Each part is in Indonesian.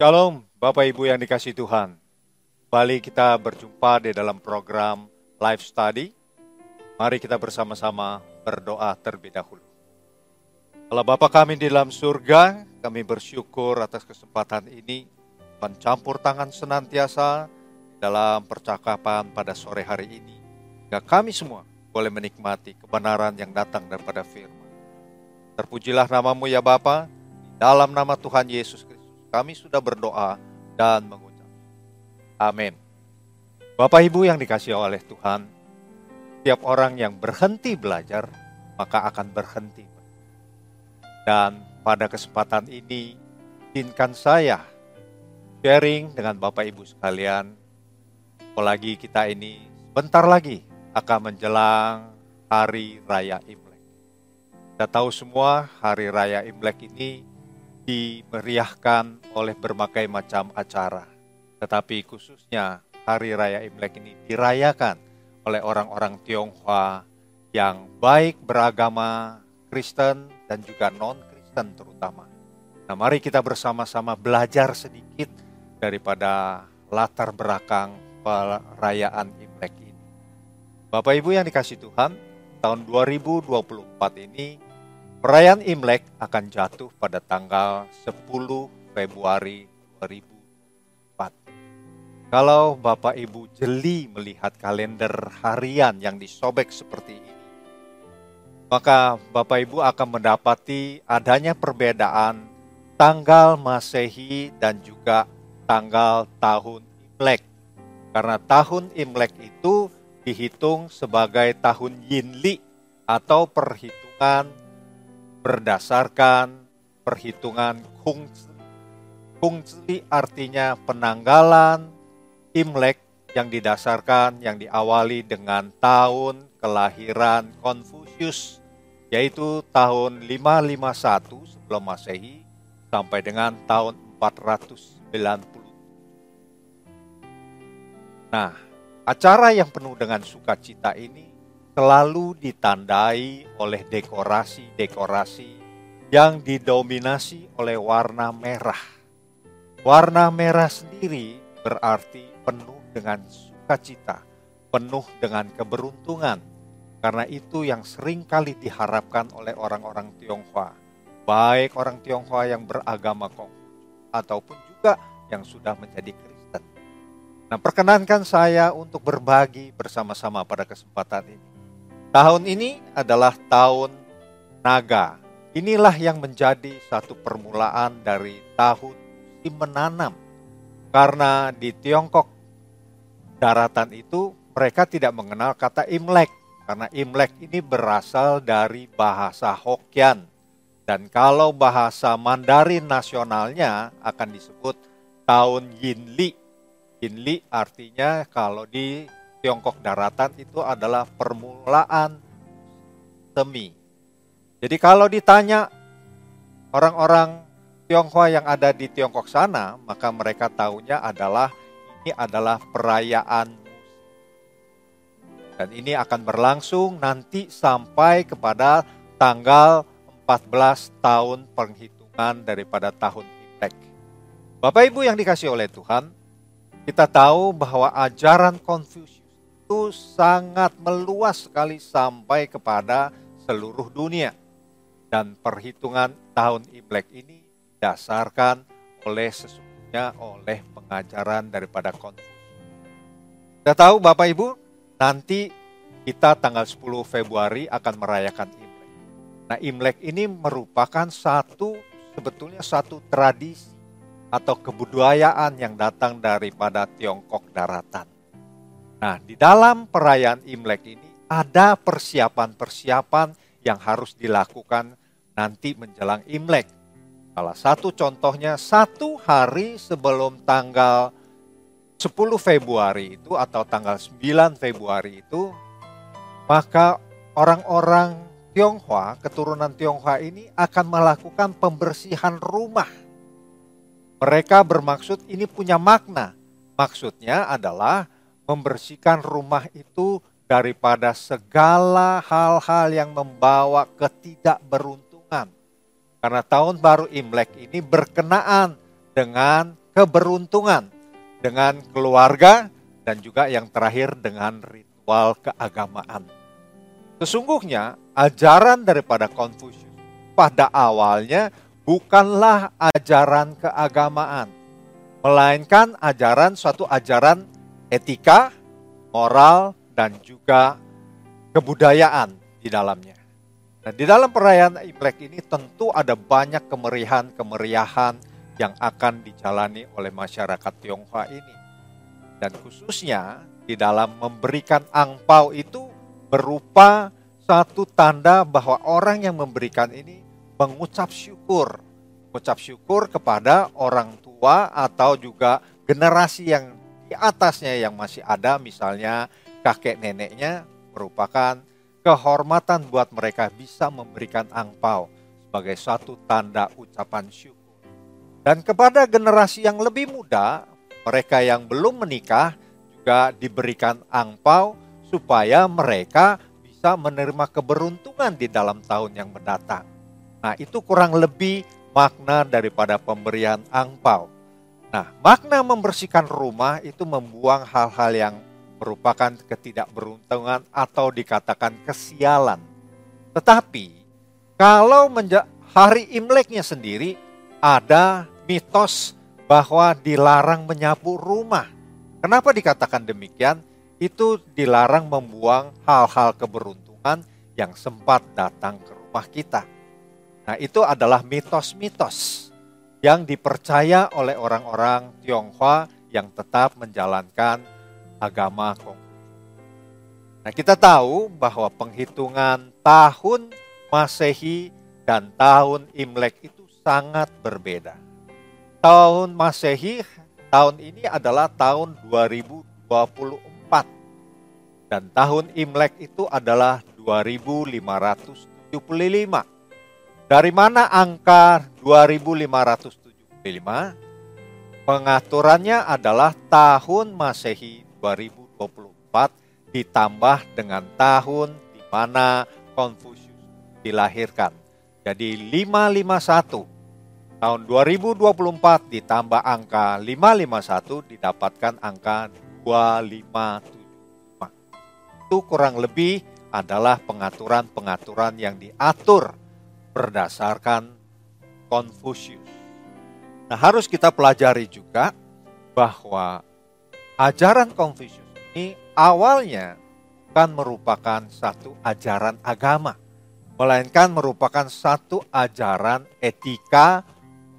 Shalom, Bapak Ibu yang dikasih Tuhan. Kembali kita berjumpa di dalam program Live Study. Mari kita bersama-sama berdoa terlebih dahulu. Allah Bapa kami di dalam surga, kami bersyukur atas kesempatan ini, mencampur tangan senantiasa dalam percakapan pada sore hari ini. Hingga kami semua boleh menikmati kebenaran yang datang daripada firman. Terpujilah namamu ya Bapa, dalam nama Tuhan Yesus kami sudah berdoa dan mengucap. Amin. Bapak Ibu yang dikasih oleh Tuhan, setiap orang yang berhenti belajar, maka akan berhenti. Dan pada kesempatan ini, izinkan saya sharing dengan Bapak Ibu sekalian, apalagi kita ini bentar lagi akan menjelang Hari Raya Imlek. Kita tahu semua Hari Raya Imlek ini dimeriahkan oleh berbagai macam acara. Tetapi khususnya Hari Raya Imlek ini dirayakan oleh orang-orang Tionghoa yang baik beragama Kristen dan juga non-Kristen terutama. Nah mari kita bersama-sama belajar sedikit daripada latar belakang perayaan Imlek ini. Bapak Ibu yang dikasih Tuhan, tahun 2024 ini Perayaan Imlek akan jatuh pada tanggal 10 Februari 2004. Kalau Bapak Ibu jeli melihat kalender harian yang disobek seperti ini, maka Bapak Ibu akan mendapati adanya perbedaan tanggal Masehi dan juga tanggal tahun Imlek. Karena tahun Imlek itu dihitung sebagai tahun Yinli atau perhitungan berdasarkan perhitungan. Kungzi artinya penanggalan Imlek yang didasarkan, yang diawali dengan tahun kelahiran Konfusius, yaitu tahun 551 sebelum Masehi sampai dengan tahun 490. Nah, acara yang penuh dengan sukacita ini selalu ditandai oleh dekorasi-dekorasi yang didominasi oleh warna merah. Warna merah sendiri berarti penuh dengan sukacita, penuh dengan keberuntungan. Karena itu yang sering kali diharapkan oleh orang-orang Tionghoa. Baik orang Tionghoa yang beragama Konghucu ataupun juga yang sudah menjadi Kristen. Nah perkenankan saya untuk berbagi bersama-sama pada kesempatan ini Tahun ini adalah tahun naga. Inilah yang menjadi satu permulaan dari tahun musim menanam. Karena di Tiongkok daratan itu mereka tidak mengenal kata Imlek. Karena Imlek ini berasal dari bahasa Hokkien. Dan kalau bahasa Mandarin nasionalnya akan disebut tahun Yinli. Yinli artinya kalau di Tiongkok daratan itu adalah permulaan semi. Jadi kalau ditanya orang-orang Tionghoa yang ada di Tiongkok sana, maka mereka tahunya adalah ini adalah perayaan dan ini akan berlangsung nanti sampai kepada tanggal 14 tahun penghitungan daripada tahun Imlek. Bapak Ibu yang dikasih oleh Tuhan, kita tahu bahwa ajaran Konfusius itu sangat meluas sekali sampai kepada seluruh dunia. Dan perhitungan tahun Imlek ini dasarkan oleh sesungguhnya oleh pengajaran daripada Konfusius. Kita tahu Bapak Ibu, nanti kita tanggal 10 Februari akan merayakan Imlek. Nah Imlek ini merupakan satu, sebetulnya satu tradisi atau kebudayaan yang datang daripada Tiongkok daratan. Nah, di dalam perayaan Imlek ini ada persiapan-persiapan yang harus dilakukan nanti menjelang Imlek. Salah satu contohnya satu hari sebelum tanggal 10 Februari itu atau tanggal 9 Februari itu maka orang-orang Tionghoa, keturunan Tionghoa ini akan melakukan pembersihan rumah. Mereka bermaksud ini punya makna. Maksudnya adalah membersihkan rumah itu daripada segala hal-hal yang membawa ketidakberuntungan. Karena tahun baru Imlek ini berkenaan dengan keberuntungan dengan keluarga dan juga yang terakhir dengan ritual keagamaan. Sesungguhnya ajaran daripada Konfusius pada awalnya bukanlah ajaran keagamaan, melainkan ajaran suatu ajaran etika, moral, dan juga kebudayaan di dalamnya. Nah, di dalam perayaan Imlek ini tentu ada banyak kemeriahan-kemeriahan yang akan dijalani oleh masyarakat Tionghoa ini. Dan khususnya di dalam memberikan angpau itu berupa satu tanda bahwa orang yang memberikan ini mengucap syukur. Mengucap syukur kepada orang tua atau juga generasi yang di atasnya yang masih ada misalnya kakek neneknya merupakan kehormatan buat mereka bisa memberikan angpau sebagai suatu tanda ucapan syukur. Dan kepada generasi yang lebih muda, mereka yang belum menikah juga diberikan angpau supaya mereka bisa menerima keberuntungan di dalam tahun yang mendatang. Nah, itu kurang lebih makna daripada pemberian angpau. Nah, makna membersihkan rumah itu membuang hal-hal yang merupakan ketidakberuntungan atau dikatakan kesialan. Tetapi kalau hari Imleknya sendiri ada mitos bahwa dilarang menyapu rumah. Kenapa dikatakan demikian? Itu dilarang membuang hal-hal keberuntungan yang sempat datang ke rumah kita. Nah, itu adalah mitos-mitos yang dipercaya oleh orang-orang Tionghoa yang tetap menjalankan agama Konghucu. Nah, kita tahu bahwa penghitungan tahun Masehi dan tahun Imlek itu sangat berbeda. Tahun Masehi tahun ini adalah tahun 2024 dan tahun Imlek itu adalah 2575. Dari mana angka 2575? Pengaturannya adalah tahun Masehi 2024 ditambah dengan tahun di mana Konfusius dilahirkan. Jadi 551 tahun 2024 ditambah angka 551 didapatkan angka 2575. Itu kurang lebih adalah pengaturan-pengaturan yang diatur berdasarkan Konfusius. Nah, harus kita pelajari juga bahwa ajaran Konfusius ini awalnya bukan merupakan satu ajaran agama, melainkan merupakan satu ajaran etika,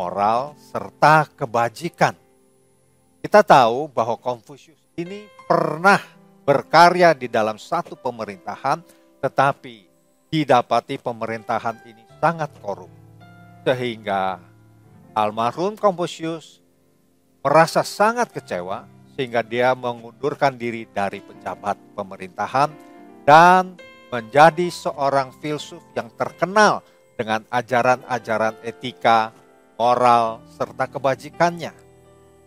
moral, serta kebajikan. Kita tahu bahwa Konfusius ini pernah berkarya di dalam satu pemerintahan, tetapi didapati pemerintahan ini sangat korup. Sehingga almarhum Konfusius merasa sangat kecewa sehingga dia mengundurkan diri dari pejabat pemerintahan dan menjadi seorang filsuf yang terkenal dengan ajaran-ajaran etika, moral, serta kebajikannya.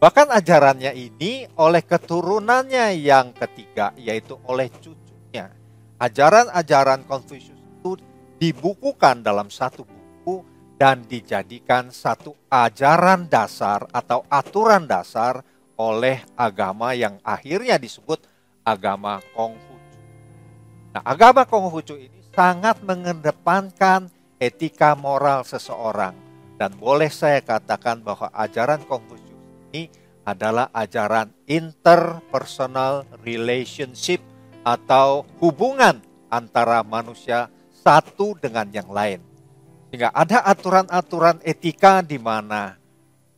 Bahkan ajarannya ini oleh keturunannya yang ketiga, yaitu oleh cucunya. Ajaran-ajaran Konfusius dibukukan dalam satu buku dan dijadikan satu ajaran dasar atau aturan dasar oleh agama yang akhirnya disebut agama Konghucu. Nah, agama Konghucu ini sangat mengedepankan etika moral seseorang dan boleh saya katakan bahwa ajaran Konghucu ini adalah ajaran interpersonal relationship atau hubungan antara manusia satu dengan yang lain sehingga ada aturan-aturan etika di mana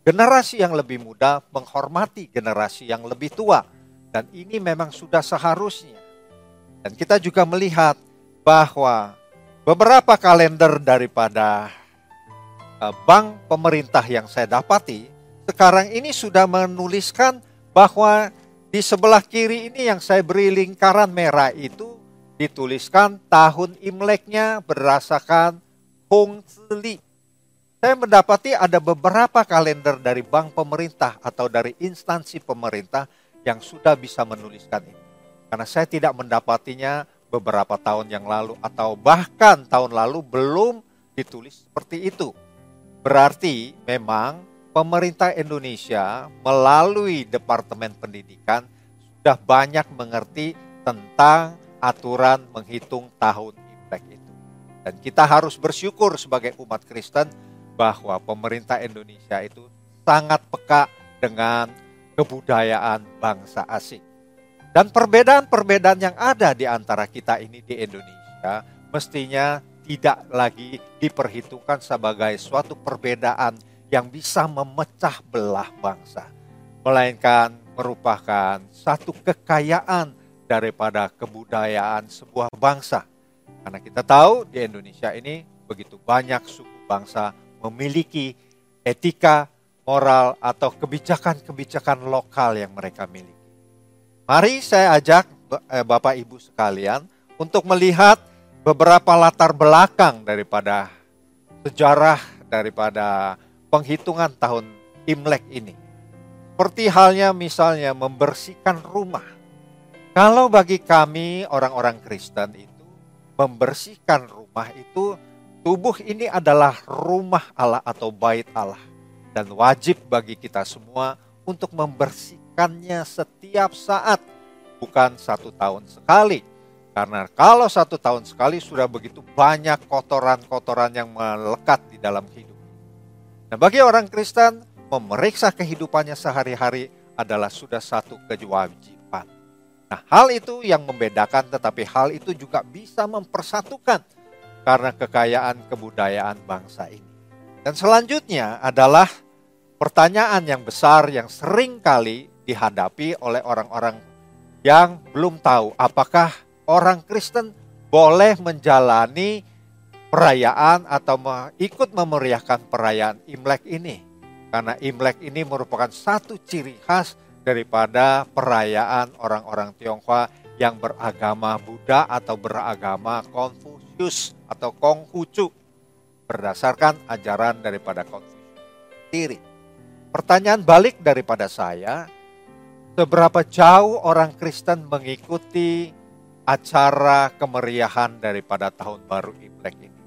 generasi yang lebih muda menghormati generasi yang lebih tua. Dan ini memang sudah seharusnya. Dan kita juga melihat bahwa beberapa kalender daripada eh, bank pemerintah yang saya dapati sekarang ini sudah menuliskan bahwa di sebelah kiri ini yang saya beri lingkaran merah itu dituliskan tahun Imleknya berdasarkan Hong Li. Saya mendapati ada beberapa kalender dari bank pemerintah atau dari instansi pemerintah yang sudah bisa menuliskan ini. Karena saya tidak mendapatinya beberapa tahun yang lalu atau bahkan tahun lalu belum ditulis seperti itu. Berarti memang pemerintah Indonesia melalui Departemen Pendidikan sudah banyak mengerti tentang aturan menghitung tahun Imlek itu. Dan kita harus bersyukur sebagai umat Kristen bahwa pemerintah Indonesia itu sangat peka dengan kebudayaan bangsa asing. Dan perbedaan-perbedaan yang ada di antara kita ini di Indonesia mestinya tidak lagi diperhitungkan sebagai suatu perbedaan yang bisa memecah belah bangsa, melainkan merupakan satu kekayaan daripada kebudayaan sebuah bangsa. Karena kita tahu di Indonesia ini begitu banyak suku bangsa memiliki etika, moral, atau kebijakan-kebijakan lokal yang mereka miliki. Mari saya ajak eh, Bapak Ibu sekalian untuk melihat beberapa latar belakang daripada sejarah daripada penghitungan tahun Imlek ini. Seperti halnya misalnya membersihkan rumah. Kalau bagi kami orang-orang Kristen itu membersihkan rumah itu tubuh ini adalah rumah Allah atau bait Allah. Dan wajib bagi kita semua untuk membersihkannya setiap saat bukan satu tahun sekali. Karena kalau satu tahun sekali sudah begitu banyak kotoran-kotoran yang melekat di dalam hidup. Nah, bagi orang Kristen, memeriksa kehidupannya sehari-hari adalah sudah satu kewajiban. Nah, hal itu yang membedakan, tetapi hal itu juga bisa mempersatukan karena kekayaan kebudayaan bangsa ini. Dan selanjutnya adalah pertanyaan yang besar yang sering kali dihadapi oleh orang-orang yang belum tahu apakah orang Kristen boleh menjalani perayaan atau ikut memeriahkan perayaan Imlek ini. Karena Imlek ini merupakan satu ciri khas daripada perayaan orang-orang Tionghoa yang beragama Buddha atau beragama Konfusius atau Konghucu berdasarkan ajaran daripada Konfusius sendiri. Pertanyaan balik daripada saya, seberapa jauh orang Kristen mengikuti acara kemeriahan daripada tahun baru Imlek ini?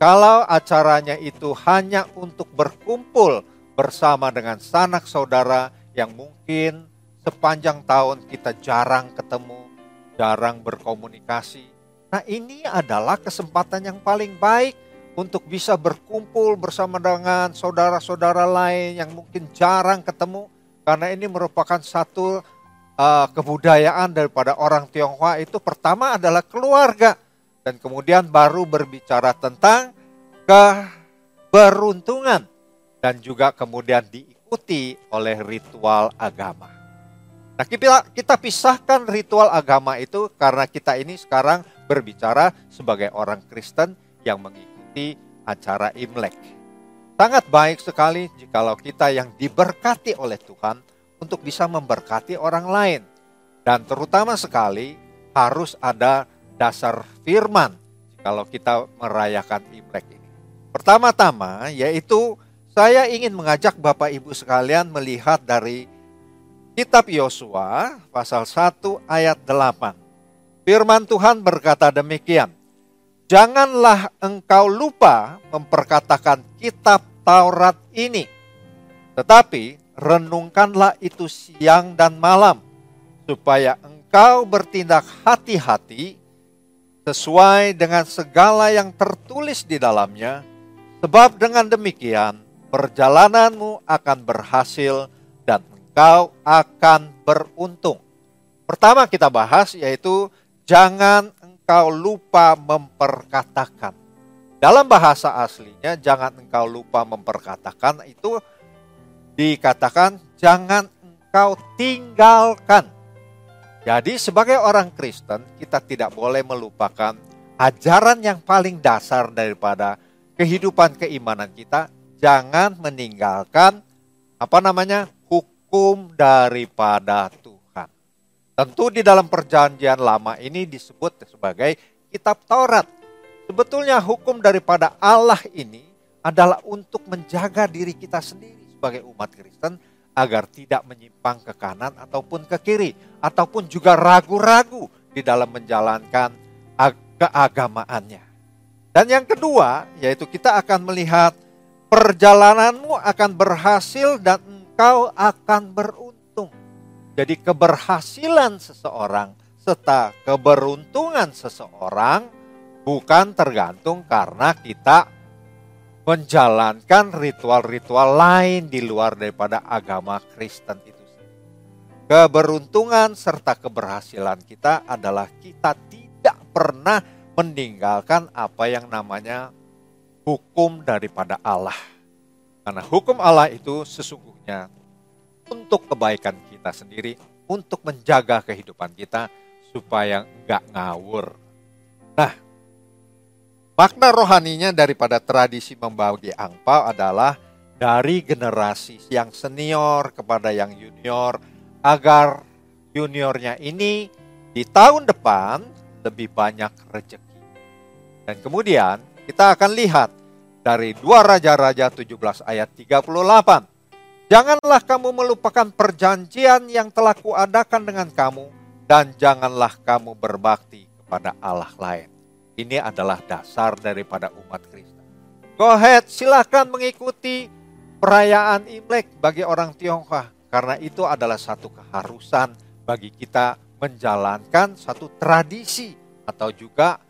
Kalau acaranya itu hanya untuk berkumpul bersama dengan sanak saudara yang mungkin sepanjang tahun kita jarang ketemu, jarang berkomunikasi. Nah, ini adalah kesempatan yang paling baik untuk bisa berkumpul bersama dengan saudara-saudara lain yang mungkin jarang ketemu karena ini merupakan satu uh, kebudayaan daripada orang Tionghoa itu pertama adalah keluarga dan kemudian baru berbicara tentang keberuntungan dan juga kemudian diikuti oleh ritual agama. Nah, kita, kita pisahkan ritual agama itu karena kita ini sekarang berbicara sebagai orang Kristen yang mengikuti acara Imlek. Sangat baik sekali jikalau kita yang diberkati oleh Tuhan untuk bisa memberkati orang lain. Dan terutama sekali harus ada dasar firman kalau kita merayakan Imlek ini. Pertama-tama yaitu saya ingin mengajak Bapak Ibu sekalian melihat dari kitab Yosua pasal 1 ayat 8. Firman Tuhan berkata demikian. Janganlah engkau lupa memperkatakan kitab Taurat ini. Tetapi renungkanlah itu siang dan malam supaya engkau bertindak hati-hati sesuai dengan segala yang tertulis di dalamnya, sebab dengan demikian perjalananmu akan berhasil dan engkau akan beruntung. Pertama kita bahas yaitu jangan engkau lupa memperkatakan. Dalam bahasa aslinya jangan engkau lupa memperkatakan itu dikatakan jangan engkau tinggalkan jadi sebagai orang Kristen kita tidak boleh melupakan ajaran yang paling dasar daripada kehidupan keimanan kita. Jangan meninggalkan apa namanya hukum daripada Tuhan. Tentu di dalam perjanjian lama ini disebut sebagai kitab Taurat. Sebetulnya hukum daripada Allah ini adalah untuk menjaga diri kita sendiri sebagai umat Kristen agar tidak menyimpang ke kanan ataupun ke kiri ataupun juga ragu-ragu di dalam menjalankan keagamaannya. Dan yang kedua yaitu kita akan melihat perjalananmu akan berhasil dan engkau akan beruntung. Jadi keberhasilan seseorang serta keberuntungan seseorang bukan tergantung karena kita menjalankan ritual-ritual lain di luar daripada agama Kristen itu. Keberuntungan serta keberhasilan kita adalah kita tidak pernah meninggalkan apa yang namanya hukum daripada Allah. Karena hukum Allah itu sesungguhnya untuk kebaikan kita sendiri, untuk menjaga kehidupan kita supaya enggak ngawur. Nah, makna rohaninya daripada tradisi membagi angpau adalah dari generasi yang senior kepada yang junior, agar juniornya ini di tahun depan lebih banyak rezeki. Dan kemudian kita akan lihat dari dua Raja-Raja 17 ayat 38. Janganlah kamu melupakan perjanjian yang telah kuadakan dengan kamu dan janganlah kamu berbakti kepada Allah lain. Ini adalah dasar daripada umat Kristen. Go ahead, silahkan mengikuti perayaan Imlek bagi orang Tionghoa karena itu adalah satu keharusan bagi kita menjalankan satu tradisi atau juga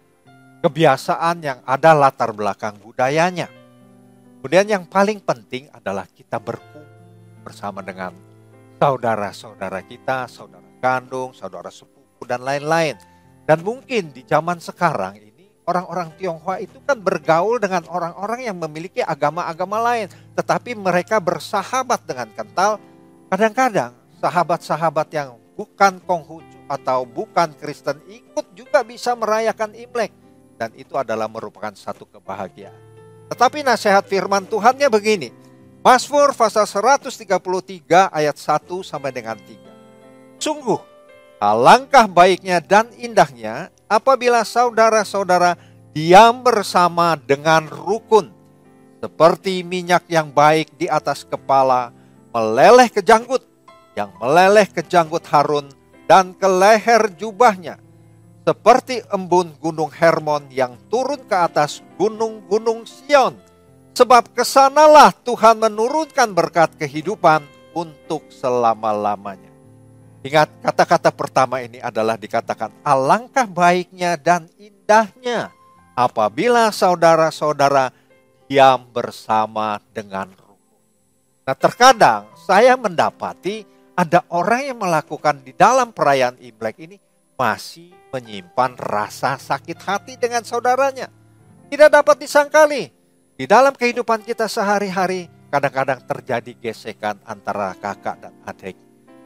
kebiasaan yang ada latar belakang budayanya. Kemudian yang paling penting adalah kita berkumpul bersama dengan saudara-saudara kita, saudara kandung, saudara sepupu, dan lain-lain. Dan mungkin di zaman sekarang ini orang-orang Tionghoa itu kan bergaul dengan orang-orang yang memiliki agama-agama lain. Tetapi mereka bersahabat dengan kental Kadang-kadang sahabat-sahabat yang bukan Konghucu atau bukan Kristen ikut juga bisa merayakan Imlek. Dan itu adalah merupakan satu kebahagiaan. Tetapi nasihat firman Tuhannya begini. Mazmur pasal 133 ayat 1 sampai dengan 3. Sungguh, alangkah baiknya dan indahnya apabila saudara-saudara diam bersama dengan rukun. Seperti minyak yang baik di atas kepala, meleleh ke janggut, yang meleleh ke janggut Harun dan ke leher jubahnya, seperti embun gunung Hermon yang turun ke atas gunung-gunung Sion. Sebab ke sanalah Tuhan menurunkan berkat kehidupan untuk selama-lamanya. Ingat kata-kata pertama ini adalah dikatakan alangkah baiknya dan indahnya apabila saudara-saudara diam bersama dengan Nah terkadang saya mendapati ada orang yang melakukan di dalam perayaan Imlek ini masih menyimpan rasa sakit hati dengan saudaranya. Tidak dapat disangkali. Di dalam kehidupan kita sehari-hari kadang-kadang terjadi gesekan antara kakak dan adik.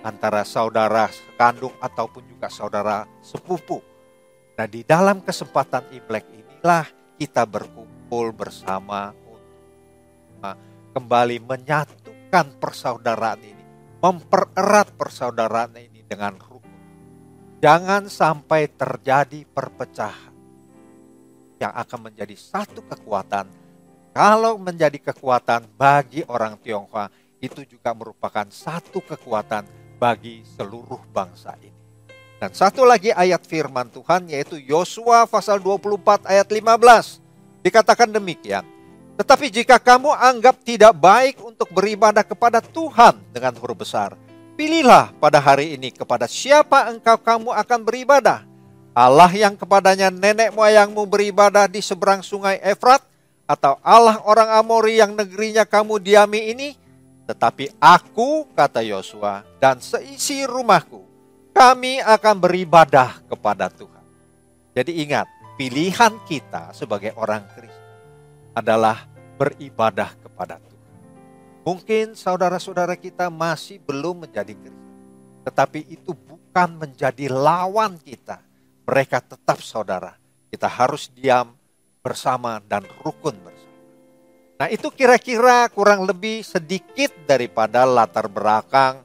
Antara saudara kandung ataupun juga saudara sepupu. Nah di dalam kesempatan Imlek inilah kita berkumpul bersama untuk kembali menyatu mengukuhkan persaudaraan ini, mempererat persaudaraan ini dengan. Jangan sampai terjadi perpecahan yang akan menjadi satu kekuatan. Kalau menjadi kekuatan bagi orang Tionghoa, itu juga merupakan satu kekuatan bagi seluruh bangsa ini. Dan satu lagi ayat firman Tuhan yaitu Yosua pasal 24 ayat 15. Dikatakan demikian, tetapi jika kamu anggap tidak baik untuk beribadah kepada Tuhan dengan huruf besar, pilihlah pada hari ini kepada siapa engkau kamu akan beribadah. Allah yang kepadanya nenek moyangmu beribadah di seberang sungai Efrat, atau Allah orang Amori yang negerinya kamu diami ini, tetapi aku, kata Yosua, dan seisi rumahku, kami akan beribadah kepada Tuhan. Jadi ingat, pilihan kita sebagai orang Kristen adalah beribadah kepada Tuhan. Mungkin saudara-saudara kita masih belum menjadi Kristen, tetapi itu bukan menjadi lawan kita. Mereka tetap saudara. Kita harus diam bersama dan rukun bersama. Nah, itu kira-kira kurang lebih sedikit daripada latar belakang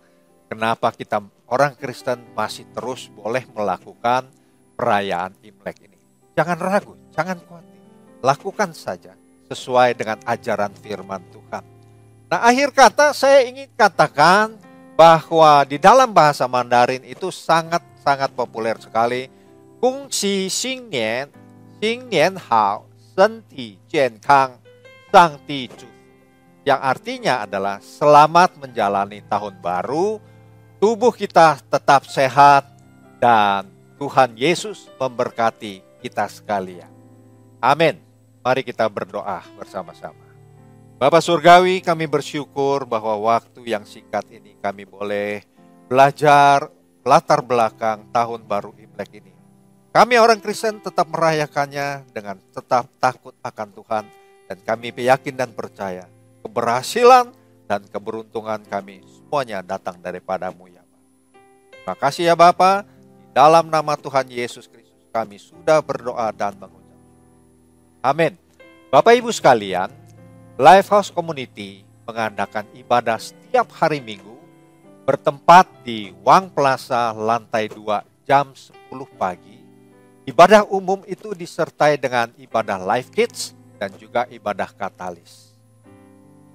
kenapa kita orang Kristen masih terus boleh melakukan perayaan Imlek ini. Jangan ragu, jangan khawatir. Lakukan saja sesuai dengan ajaran firman Tuhan. Nah, akhir kata saya ingin katakan bahwa di dalam bahasa Mandarin itu sangat-sangat populer sekali. Kung Xing Nian, Xing Nian Hao, Senti Jian Kang, Sang Ti yang artinya adalah selamat menjalani tahun baru, tubuh kita tetap sehat, dan Tuhan Yesus memberkati kita sekalian. Amin. Mari kita berdoa bersama-sama. Bapak Surgawi, kami bersyukur bahwa waktu yang singkat ini kami boleh belajar latar belakang tahun baru Imlek ini. Kami orang Kristen tetap merayakannya dengan tetap takut akan Tuhan dan kami yakin dan percaya keberhasilan dan keberuntungan kami semuanya datang daripadamu ya Bapak. Terima kasih ya Bapak, di dalam nama Tuhan Yesus Kristus kami sudah berdoa dan mengucap. Amin. Bapak Ibu sekalian, Lifehouse Community mengadakan ibadah setiap hari Minggu bertempat di Wang Plaza lantai 2 jam 10 pagi. Ibadah umum itu disertai dengan ibadah Life Kids dan juga ibadah katalis.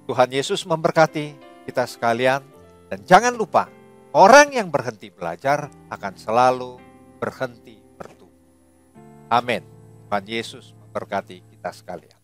Tuhan Yesus memberkati kita sekalian dan jangan lupa orang yang berhenti belajar akan selalu berhenti bertumbuh. Amin. Tuhan Yesus memberkati kita sekalian.